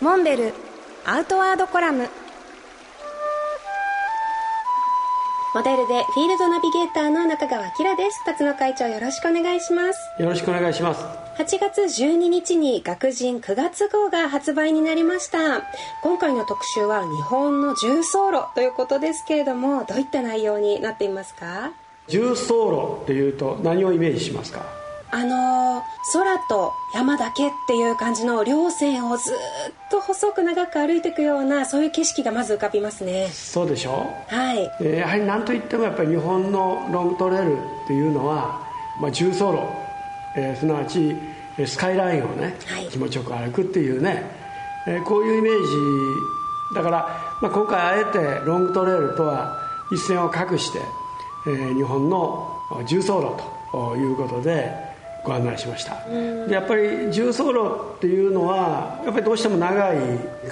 モンベルアウトワードコラム。モデルでフィールドナビゲーターの中川明です。辰野会長よろしくお願いします。よろしくお願いします。8月12日に学人9月号が発売になりました。今回の特集は日本の重走路ということですけれどもどういった内容になっていますか？重走路っていうと何をイメージしますか？あの空と山だけっていう感じの稜線をずっと細く長く歩いていくようなそういう景色がまず浮かびますね。そうでしょ？はい。えーやはり何といってもやっぱり日本のロングトレイルっていうのは、まあ、重走路、えーすなわちえースカイラインをね、はい。気持ちよく歩くっていうね、えーこういうイメージ。だから、まあ、今回あえてロングトレイルとは一線を画して、えー日本の重走路ということでご案内しました。でやっぱり重走路っていうのはやっぱりどうしても長い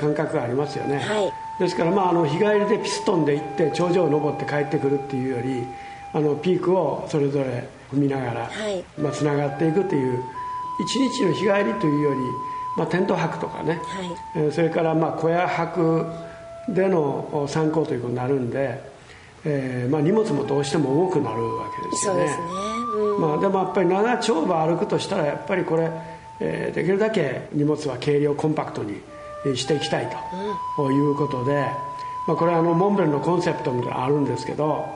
間隔がありますよね、はい。ですから、まあ、あの日帰りでピストンで行って頂上を登って帰ってくるっていうよりあのピークをそれぞれ踏みながら、はい。まあ、つながっていくっていう一日の日帰りというより、まあ、テント泊とかね、はい。えーそれからまあ小屋泊での参考ということになるんで、えーまあ、荷物もどうしても多くなるわけですよね。まあ、でもやっぱり長丁場歩くとしたらやっぱりこれ、えーできるだけ荷物は軽量コンパクトにえーしていきたいということで、まあ、これはあのモンベルのコンセプトみたいなのがあるんですけど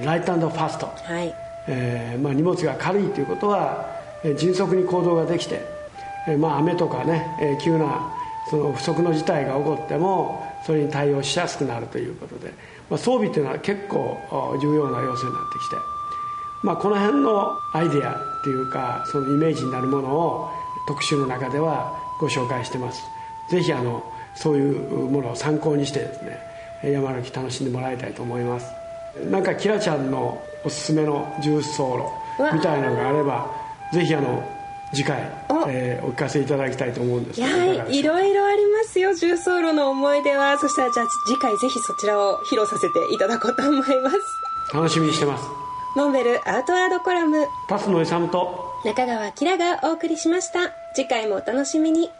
ライトファスト、はい。えーまあ、荷物が軽いということはえー迅速に行動ができて、えーまあ、雨とかね、えー急なその不測の事態が起こってもそれに対応しやすくなるということで、まあ、装備というのは結構重要な要素になってきて、まあ、この辺のアイデアっていうかそのイメージになるものを特集の中ではご紹介してます。ぜひあのそういうものを参考にしてですね山歩き楽しんでもらいたいと思います。なんかキラちゃんのおすすめの重走うわ路みたいなのがあればぜひあの次回お、えーお聞かせいただきたいと思うんです。いけどやいいろいろありますよ。重走路の思い出は。そしたらじゃあ次回ぜひそちらを披露させていただこうと思います。楽しみにしてます。モンベルアウトワードコラム。辰野勇と。中川きらがお送りしました。次回もお楽しみに